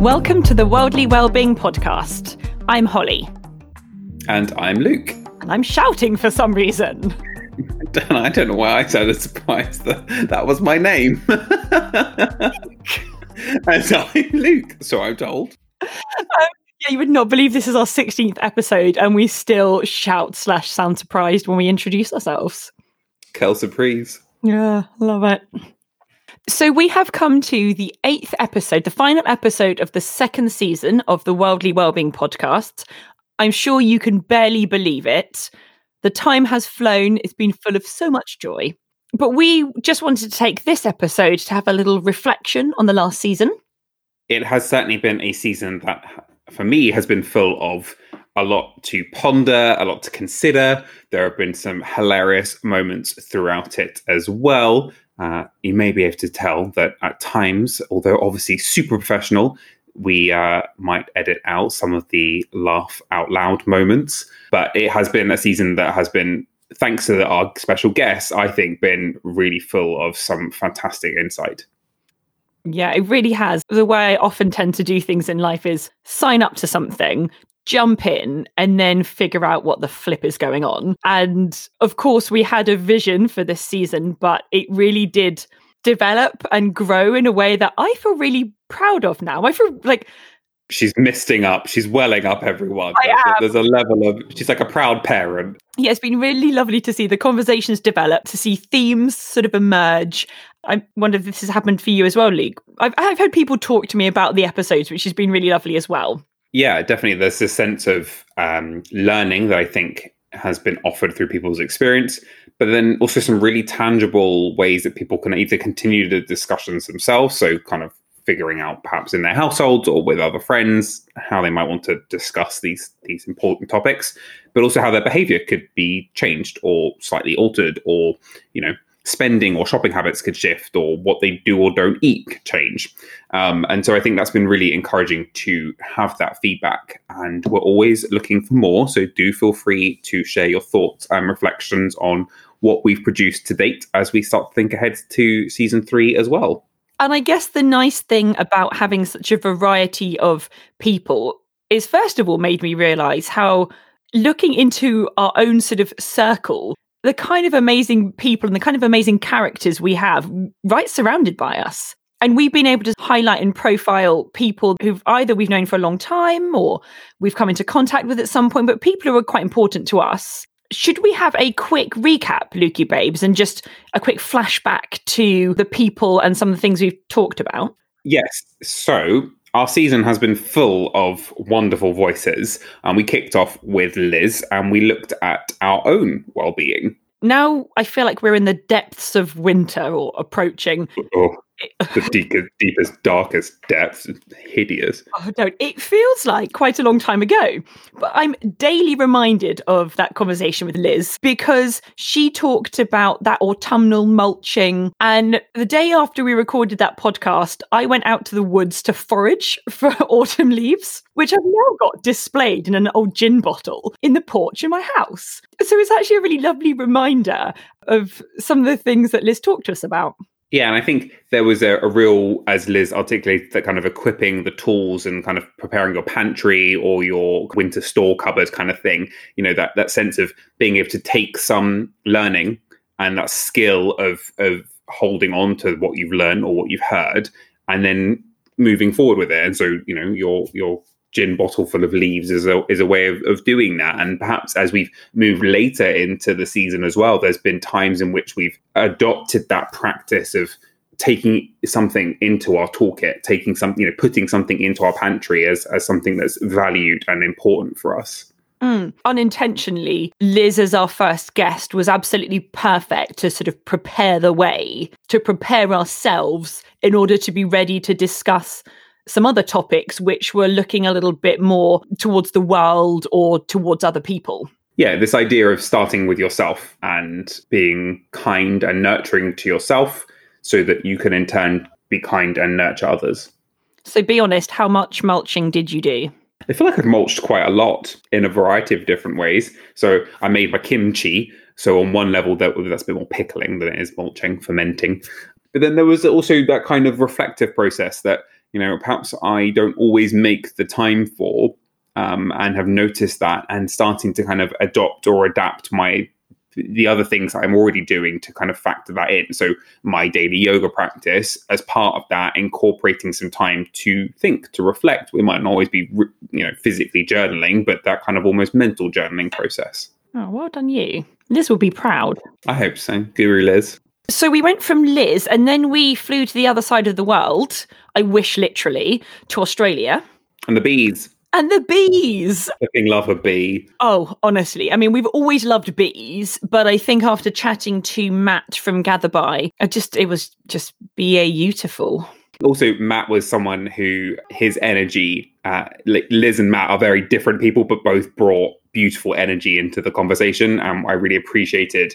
Welcome to the Worldly Wellbeing Podcast. I'm Holly. And I'm Luke. And I'm shouting for some reason. I don't know why I sounded surprised that that was my name. and I'm Luke, so I'm told. Um, yeah, you would not believe this is our 16th episode, and we still shout slash sound surprised when we introduce ourselves. Kel surprise. Yeah, love it. So we have come to the eighth episode, the final episode of the second season of the Worldly Wellbeing podcast. I'm sure you can barely believe it. The time has flown, it's been full of so much joy. But we just wanted to take this episode to have a little reflection on the last season. It has certainly been a season that, for me, has been full of a lot to ponder, a lot to consider. There have been some hilarious moments throughout it as well. Uh, you may be able to tell that at times, although obviously super professional, we uh, might edit out some of the laugh out loud moments. But it has been a season that has been, thanks to our special guests, I think, been really full of some fantastic insight. Yeah, it really has. The way I often tend to do things in life is sign up to something, jump in and then figure out what the flip is going on. And of course, we had a vision for this season, but it really did develop and grow in a way that I feel really proud of now. I feel like she's misting up. She's welling up everyone. There's a, level of she's like a proud parent. Yeah, it's been really lovely to see the conversations develop, to see themes sort of emerge. I wonder if this has happened for you as well, Luke. I've, I've heard people talk to me about the episodes, which has been really lovely as well. Yeah, definitely. There's this sense of um, learning that I think has been offered through people's experience, but then also some really tangible ways that people can either continue the discussions themselves. So, kind of figuring out perhaps in their households or with other friends how they might want to discuss these these important topics, but also how their behavior could be changed or slightly altered, or you know spending or shopping habits could shift or what they do or don't eat could change. Um, and so I think that's been really encouraging to have that feedback. And we're always looking for more. So do feel free to share your thoughts and reflections on what we've produced to date as we start to think ahead to season three as well. And I guess the nice thing about having such a variety of people is, first of all, made me realize how looking into our own sort of circle the kind of amazing people and the kind of amazing characters we have right surrounded by us. And we've been able to highlight and profile people who've either we've known for a long time or we've come into contact with at some point, but people who are quite important to us. Should we have a quick recap, Lukey Babes, and just a quick flashback to the people and some of the things we've talked about? Yes. So our season has been full of wonderful voices. And we kicked off with Liz and we looked at our own well being. Now I feel like we're in the depths of winter or approaching. Oh the deepest, deepest, darkest depths. Hideous. Oh, it feels like quite a long time ago. But I'm daily reminded of that conversation with Liz because she talked about that autumnal mulching. And the day after we recorded that podcast, I went out to the woods to forage for autumn leaves, which I've now got displayed in an old gin bottle in the porch in my house. So it's actually a really lovely reminder of some of the things that Liz talked to us about. Yeah, and I think there was a, a, real, as Liz articulated, that kind of equipping the tools and kind of preparing your pantry or your winter store cupboard kind of thing. You know, that that sense of being able to take some learning and that skill of of holding on to what you've learned or what you've heard, and then moving forward with it. And so, you know, your your gin bottle full of leaves is a is a way of, of doing that. And perhaps as we've moved later into the season as well, there's been times in which we've adopted that practice of taking something into our toolkit, taking something, you know, putting something into our pantry as as something that's valued and important for us. Mm. Unintentionally, Liz, as our first guest, was absolutely perfect to sort of prepare the way, to prepare ourselves in order to be ready to discuss some other topics which were looking a little bit more towards the world or towards other people. Yeah, this idea of starting with yourself and being kind and nurturing to yourself so that you can in turn be kind and nurture others. So, be honest, how much mulching did you do? I feel like I've mulched quite a lot in a variety of different ways. So, I made my kimchi. So, on one level, that, that's a bit more pickling than it is mulching, fermenting. But then there was also that kind of reflective process that you know, perhaps I don't always make the time for, um, and have noticed that and starting to kind of adopt or adapt my the other things I'm already doing to kind of factor that in. So my daily yoga practice, as part of that, incorporating some time to think, to reflect. We might not always be, you know, physically journaling, but that kind of almost mental journaling process. Oh, well done you. Liz will be proud. I hope so. Guru Liz. So we went from Liz and then we flew to the other side of the world. I wish literally to Australia. And the bees. And the bees. Fucking love a bee. Oh, honestly. I mean, we've always loved bees, but I think after chatting to Matt from Gatherby, I just it was just beautiful. Also, Matt was someone who his energy, uh, Liz and Matt are very different people, but both brought beautiful energy into the conversation. And I really appreciated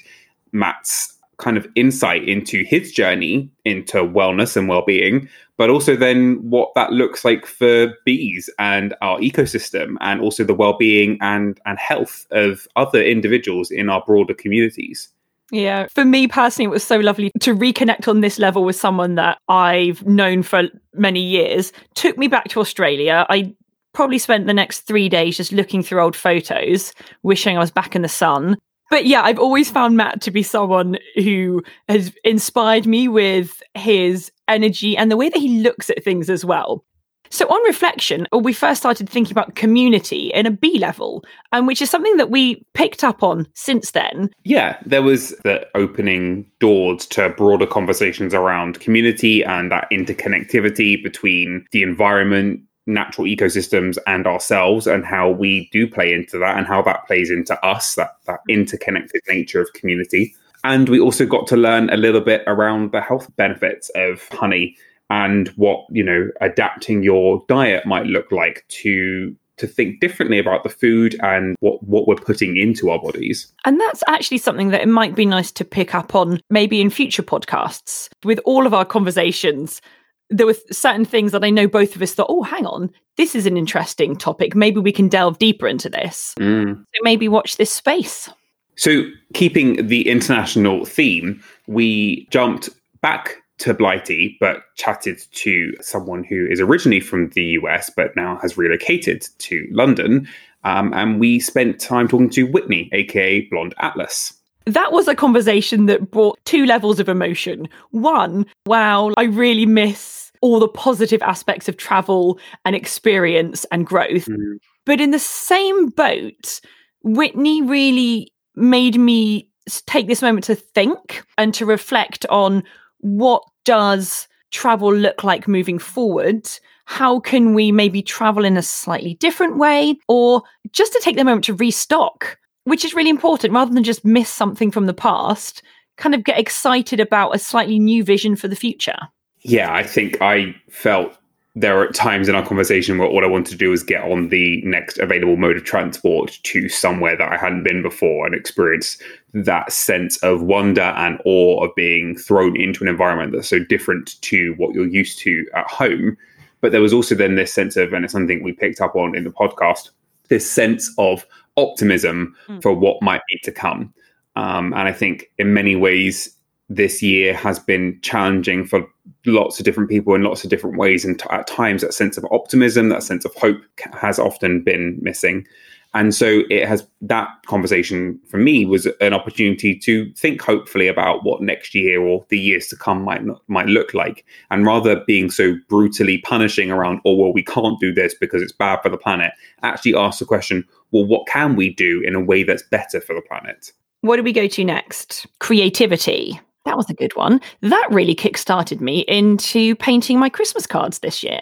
Matt's kind of insight into his journey into wellness and well-being but also then what that looks like for bees and our ecosystem and also the well-being and and health of other individuals in our broader communities yeah, for me personally, it was so lovely to reconnect on this level with someone that I've known for many years. Took me back to Australia. I probably spent the next three days just looking through old photos, wishing I was back in the sun. But yeah, I've always found Matt to be someone who has inspired me with his energy and the way that he looks at things as well. So, on reflection, we first started thinking about community in a bee level, um, which is something that we picked up on since then. Yeah, there was the opening doors to broader conversations around community and that interconnectivity between the environment, natural ecosystems and ourselves and how we do play into that and how that plays into us that that mm. interconnected nature of community. And we also got to learn a little bit around the health benefits of honey and what you know adapting your diet might look like to to think differently about the food and what what we're putting into our bodies. And that's actually something that it might be nice to pick up on maybe in future podcasts. With all of our conversations there were certain things that I know both of us thought, oh, hang on, this is an interesting topic. Maybe we can delve deeper into this. Mm. So maybe watch this space. So, keeping the international theme, we jumped back to Blighty, but chatted to someone who is originally from the US, but now has relocated to London. Um, and we spent time talking to Whitney, aka Blonde Atlas that was a conversation that brought two levels of emotion. One, wow, I really miss all the positive aspects of travel and experience and growth. Mm. But in the same boat, Whitney really made me take this moment to think and to reflect on what does travel look like moving forward how can we maybe travel in a slightly different way or just to take the moment to restock which is really important rather than just miss something from the past, kind of get excited about a slightly new vision for the future. Yeah, I think I felt there are times in our conversation where all I wanted to do was get on the next available mode of transport to somewhere that I hadn't been before and experience that sense of wonder and awe of being thrown into an environment that's so different to what you're used to at home. But there was also then this sense of, and it's something we picked up on in the podcast, this sense of optimism mm. for what might be to come. Um, and I think in many ways, this year has been challenging for lots of different people in lots of different ways. And t- at times, that sense of optimism, that sense of hope has often been missing. And so it has that conversation for me was an opportunity to think hopefully about what next year or the years to come might might look like, and rather being so brutally punishing around, oh well, we can't do this because it's bad for the planet. Actually, ask the question, well, what can we do in a way that's better for the planet? What do we go to next? Creativity. That was a good one. That really kick-started me into painting my Christmas cards this year.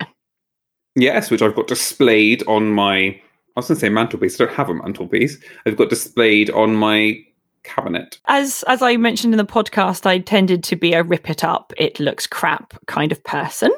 Yes, which I've got displayed on my I was going to say mantelpiece. I don't have a mantelpiece. I've got displayed on my cabinet. As as I mentioned in the podcast, I tended to be a rip it up, it looks crap kind of person.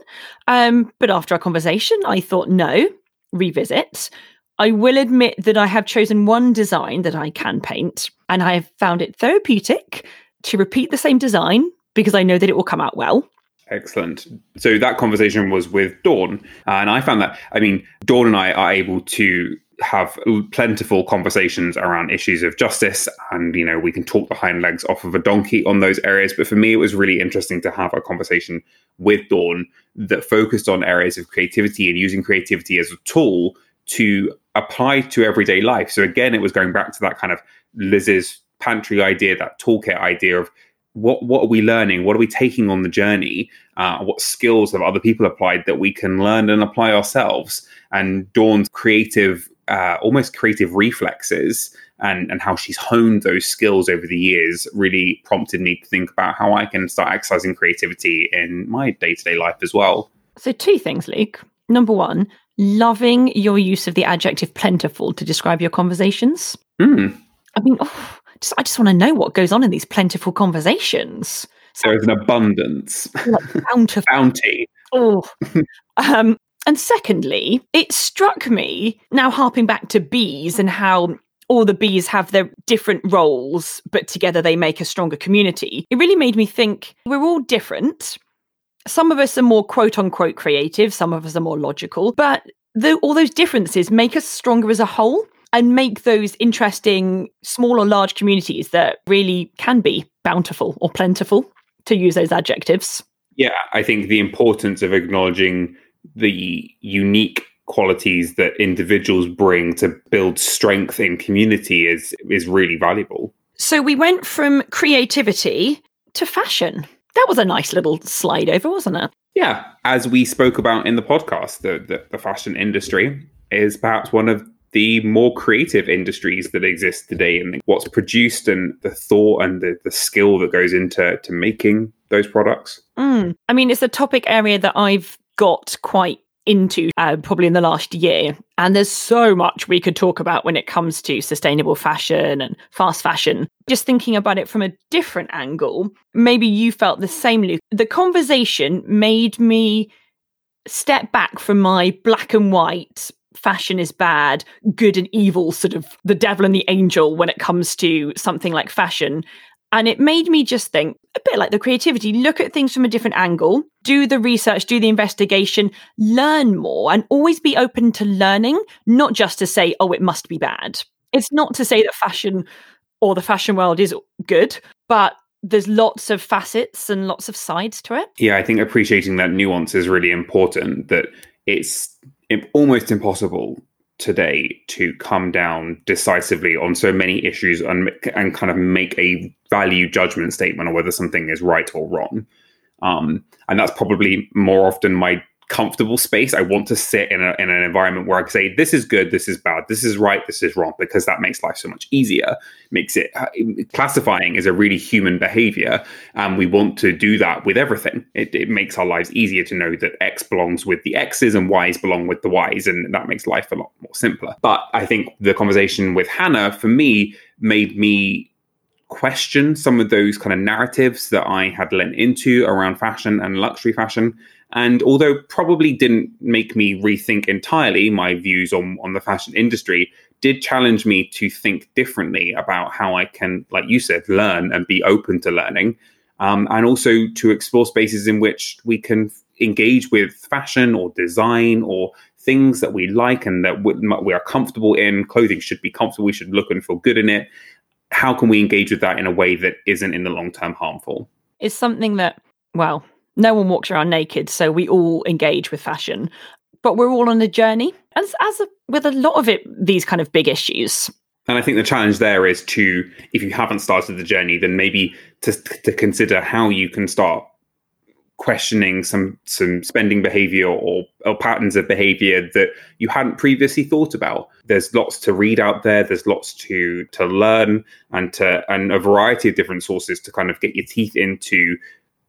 Um, but after our conversation, I thought no, revisit. I will admit that I have chosen one design that I can paint, and I have found it therapeutic to repeat the same design because I know that it will come out well. Excellent. So that conversation was with Dawn, and I found that I mean Dawn and I are able to have plentiful conversations around issues of justice and you know we can talk the hind legs off of a donkey on those areas but for me it was really interesting to have a conversation with dawn that focused on areas of creativity and using creativity as a tool to apply to everyday life so again it was going back to that kind of liz's pantry idea that toolkit idea of what what are we learning? What are we taking on the journey? Uh, what skills have other people applied that we can learn and apply ourselves? And Dawn's creative uh, almost creative reflexes and and how she's honed those skills over the years really prompted me to think about how I can start exercising creativity in my day to day life as well. So two things, Luke. Number one, loving your use of the adjective plentiful to describe your conversations. Mm. I mean, oh, just, I just want to know what goes on in these plentiful conversations. So there's an abundance, like bountiful. bounty. Oh, um, and secondly, it struck me now harping back to bees and how all the bees have their different roles, but together they make a stronger community. It really made me think we're all different. Some of us are more quote unquote creative, some of us are more logical, but the, all those differences make us stronger as a whole and make those interesting small or large communities that really can be bountiful or plentiful, to use those adjectives. Yeah, I think the importance of acknowledging the unique qualities that individuals bring to build strength in community is is really valuable. So we went from creativity to fashion. That was a nice little slide over, wasn't it? Yeah, as we spoke about in the podcast, the, the, the fashion industry is perhaps one of the more creative industries that exist today and what's produced and the thought and the, the skill that goes into to making those products. Mm. I mean, it's a topic area that I've got quite into uh, probably in the last year. And there's so much we could talk about when it comes to sustainable fashion and fast fashion. Just thinking about it from a different angle, maybe you felt the same, Luke. The conversation made me step back from my black and white fashion is bad, good and evil, sort of the devil and the angel when it comes to something like fashion, and it made me just think a bit like the creativity look at things from a different angle, do the research, do the investigation, learn more, and always be open to learning, not just to say, oh, it must be bad. It's not to say that fashion or the fashion world is good, but there's lots of facets and lots of sides to it. Yeah, I think appreciating that nuance is really important, that it's almost impossible today to come down decisively on so many issues and, and kind of make a value judgment statement on whether something is right or wrong. Um, and that's probably more often my comfortable space. I want to sit in, a, in an environment where I can say, this is good, this is bad, this is right, this is wrong, because that makes life so much easier. Makes it uh, classifying is a really human behavior. And we want to do that with everything. It, it makes our lives easier to know that X belongs with the X's and Y's belong with the Y's. And that makes life a lot more simpler. But I think the conversation with Hannah, for me, made me question some of those kind of narratives that I had lent into around fashion and luxury fashion and although probably didn't make me rethink entirely my views on, on the fashion industry, did challenge me to think differently about how I can, like you said, learn and be open to learning. Um, and also to explore spaces in which we can engage with fashion or design or things that we like and that we are comfortable in. Clothing should be comfortable. We should look and feel good in it. How can we engage with that in a way that isn't in the long term harmful? It's something that, well, no one walks around naked, so we all engage with fashion, but we're all on a journey. As as a, with a lot of it, these kind of big issues. And I think the challenge there is to, if you haven't started the journey, then maybe to to consider how you can start questioning some some spending behavior or, or patterns of behavior that you hadn't previously thought about there's lots to read out there there's lots to to learn and to and a variety of different sources to kind of get your teeth into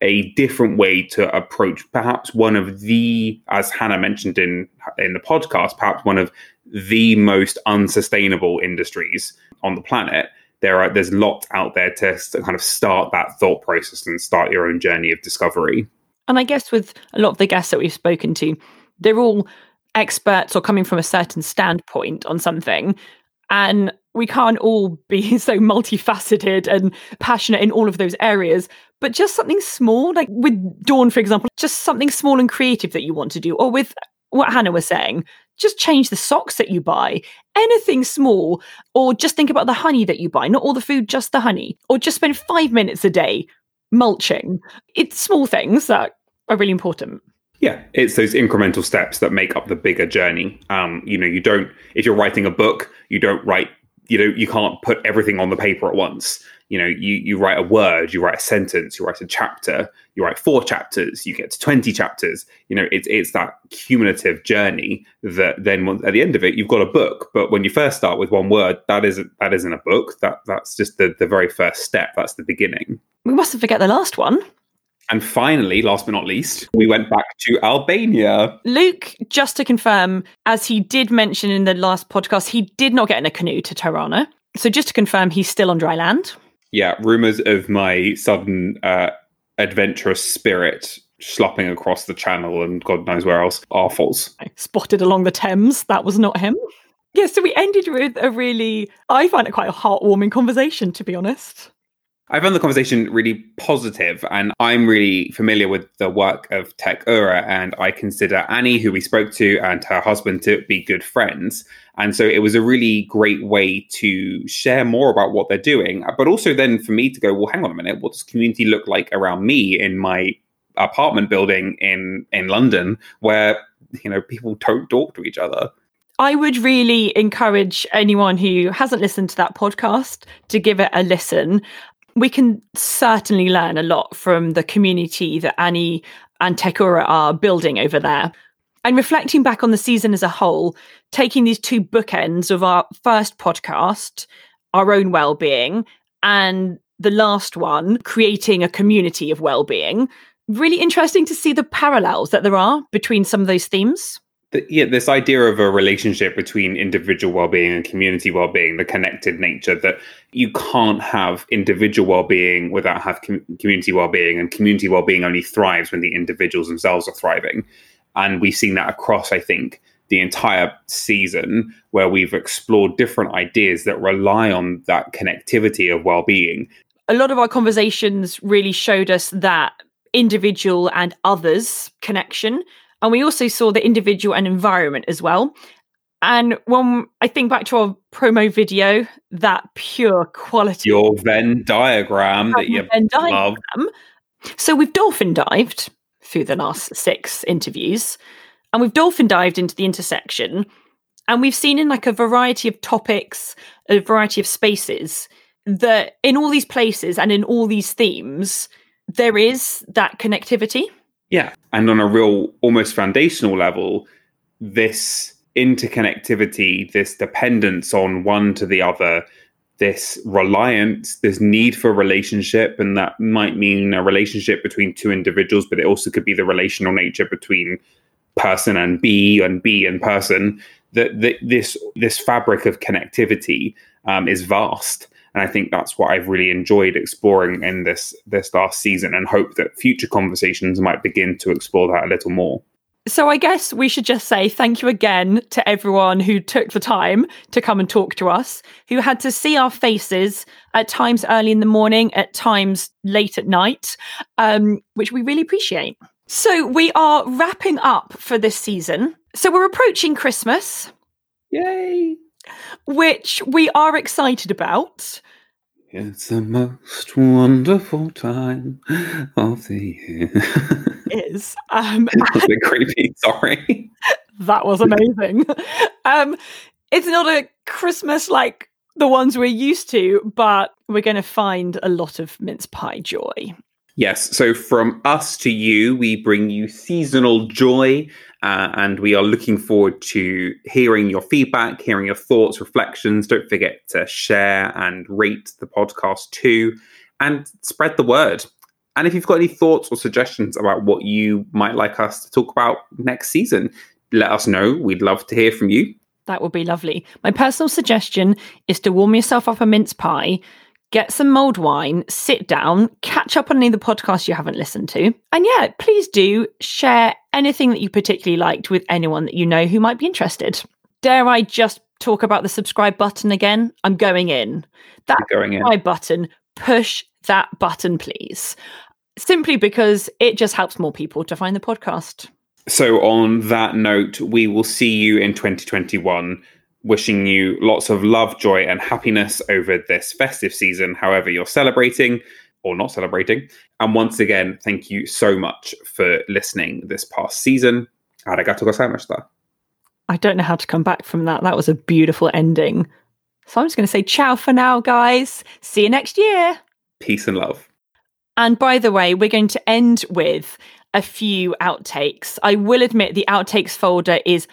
a different way to approach perhaps one of the, as Hannah mentioned in in the podcast, perhaps one of the most unsustainable industries on the planet. There are there's lots out there to, to kind of start that thought process and start your own journey of discovery. And I guess with a lot of the guests that we've spoken to, they're all experts or coming from a certain standpoint on something. And we can't all be so multifaceted and passionate in all of those areas, but just something small, like with Dawn, for example, just something small and creative that you want to do, or with what Hannah was saying, just change the socks that you buy, anything small, or just think about the honey that you buy, not all the food, just the honey, or just spend five minutes a day mulching. It's small things that are really important. Yeah, it's those incremental steps that make up the bigger journey. Um, you know, you don't if you're writing a book, you don't write, you know, you can't put everything on the paper at once. You know, you you write a word, you write a sentence, you write a chapter, you write four chapters, you get to 20 chapters. You know, it's it's that cumulative journey that then at the end of it, you've got a book. But when you first start with one word, that isn't that isn't a book. That that's just the, the very first step. That's the beginning. We mustn't forget the last one. And finally, last but not least, we went back to Albania. Luke, just to confirm, as he did mention in the last podcast, he did not get in a canoe to Tirana. So just to confirm, he's still on dry land. Yeah, rumors of my sudden uh, adventurous spirit slopping across the channel and God knows where else are false. Spotted along the Thames. That was not him. Yeah, so we ended with a really, I find it quite a heartwarming conversation, to be honest. I found the conversation really positive, and I'm really familiar with the work of Tek Ura, and I consider Annie, who we spoke to, and her husband to be good friends. And so it was a really great way to share more about what they're doing, but also then for me to go, well, hang on a minute, what does community look like around me in my apartment building in in London, where you know people don't talk to each other? I would really encourage anyone who hasn't listened to that podcast to give it a listen we can certainly learn a lot from the community that Annie and Tek Ura are building over there. And reflecting back on the season as a whole, taking these two bookends of our first podcast, our own well-being, and the last one, creating a community of well-being, really interesting to see the parallels that there are between some of those themes yeah, this idea of a relationship between individual well-being and community well-being, the connected nature that you can't have individual well-being without have com- community well-being, and community well-being only thrives when the individuals themselves are thriving. And we've seen that across, I think, the entire season, where we've explored different ideas that rely on that connectivity of well-being. A lot of our conversations really showed us that individual and others connection and we also saw the individual and environment as well. And when I think back to our promo video, that pure quality. Your Venn diagram that you Venn love. Diagram. So we've dolphin dived through the last six interviews, and we've dolphin dived into the intersection, and we've seen in like a variety of topics, a variety of spaces, that in all these places and in all these themes, there is that connectivity. Yeah. And on a real, almost foundational level, this interconnectivity, this dependence on one to the other, this reliance, this need for relationship, and that might mean a relationship between two individuals, but it also could be the relational nature between person and bee and bee and person. That this this fabric of connectivity um, is vast, and I think that's what I've really enjoyed exploring in this this last season and hope that future conversations might begin to explore that a little more. So I guess we should just say thank you again to everyone who took the time to come and talk to us, who had to see our faces at times early in the morning, at times late at night, um, which we really appreciate. So we are wrapping up for this season. So we're approaching Christmas. Yay! Which we are excited about. It's the most wonderful time of the year. is. Um, a bit creepy. Sorry. that was amazing. Um, it's not a Christmas like the ones we're used to, but we're going to find a lot of mince pie joy. Yes. So from us to you, we bring you seasonal joy uh, and we are looking forward to hearing your feedback, hearing your thoughts, reflections. Don't forget to share and rate the podcast too, and spread the word. And if you've got any thoughts or suggestions about what you might like us to talk about next season, let us know. We'd love to hear from you. That would be lovely. My personal suggestion is to warm yourself up a mince pie get some mulled wine, sit down, catch up on any of the podcasts you haven't listened to. And yeah, please do share anything that you particularly liked with anyone that you know who might be interested. Dare I just talk about the subscribe button again? I'm going in. That going subscribe in. button, push that button, please. Simply because it just helps more people to find the podcast. So, on that note, we will see you in 2021. Wishing you lots of love, joy, and happiness over this festive season, however you're celebrating or not celebrating. And once again, thank you so much for listening this past season. Arigato gozaimashita. I don't know how to come back from that. That was a beautiful ending. So I'm just going to say ciao for now, guys. See you next year. Peace and love. And by the way, we're going to end with a few outtakes. I will admit the outtakes folder is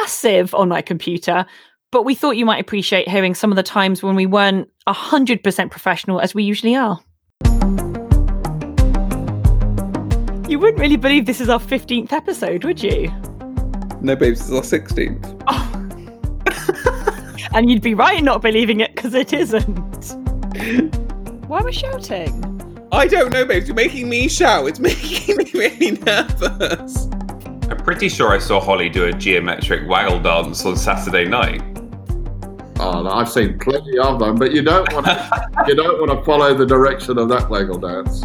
massive on my computer, but we thought you might appreciate hearing some of the times when we weren't 100% professional as we usually are. You wouldn't really believe this is our 15th episode, would you? No, babes, it's our 16th. Oh. and you'd be right in not believing it because it isn't. Why am I shouting? I don't know, babes. You're making me shout. It's making me really nervous. I'm pretty sure I saw Holly do a geometric waggle dance on Saturday night. Oh, I've seen plenty of them, but you don't want to. you don't want to follow the direction of that Lego dance.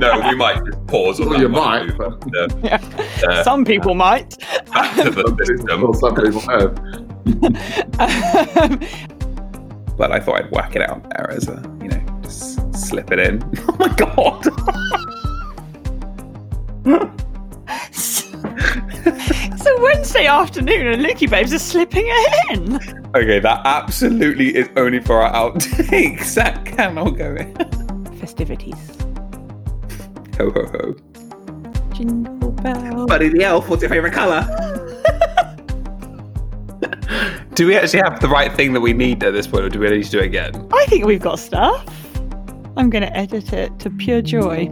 No, we might just pause. Well, you might, but, but- uh, uh, Some people might. back to the system. Well, some people have. But I thought I'd whack it out there as a, you know, just slip it in. Oh my god! A afternoon and Lukey Babes are slipping it in. okay, that absolutely is only for our outtakes. That cannot go in. Festivities. Ho ho ho. Jingle bell. Buddy the Elf, what's your favourite colour? do we actually have the right thing that we need at this point, or do we need to do it again? I think we've got stuff. I'm going to edit it to pure joy.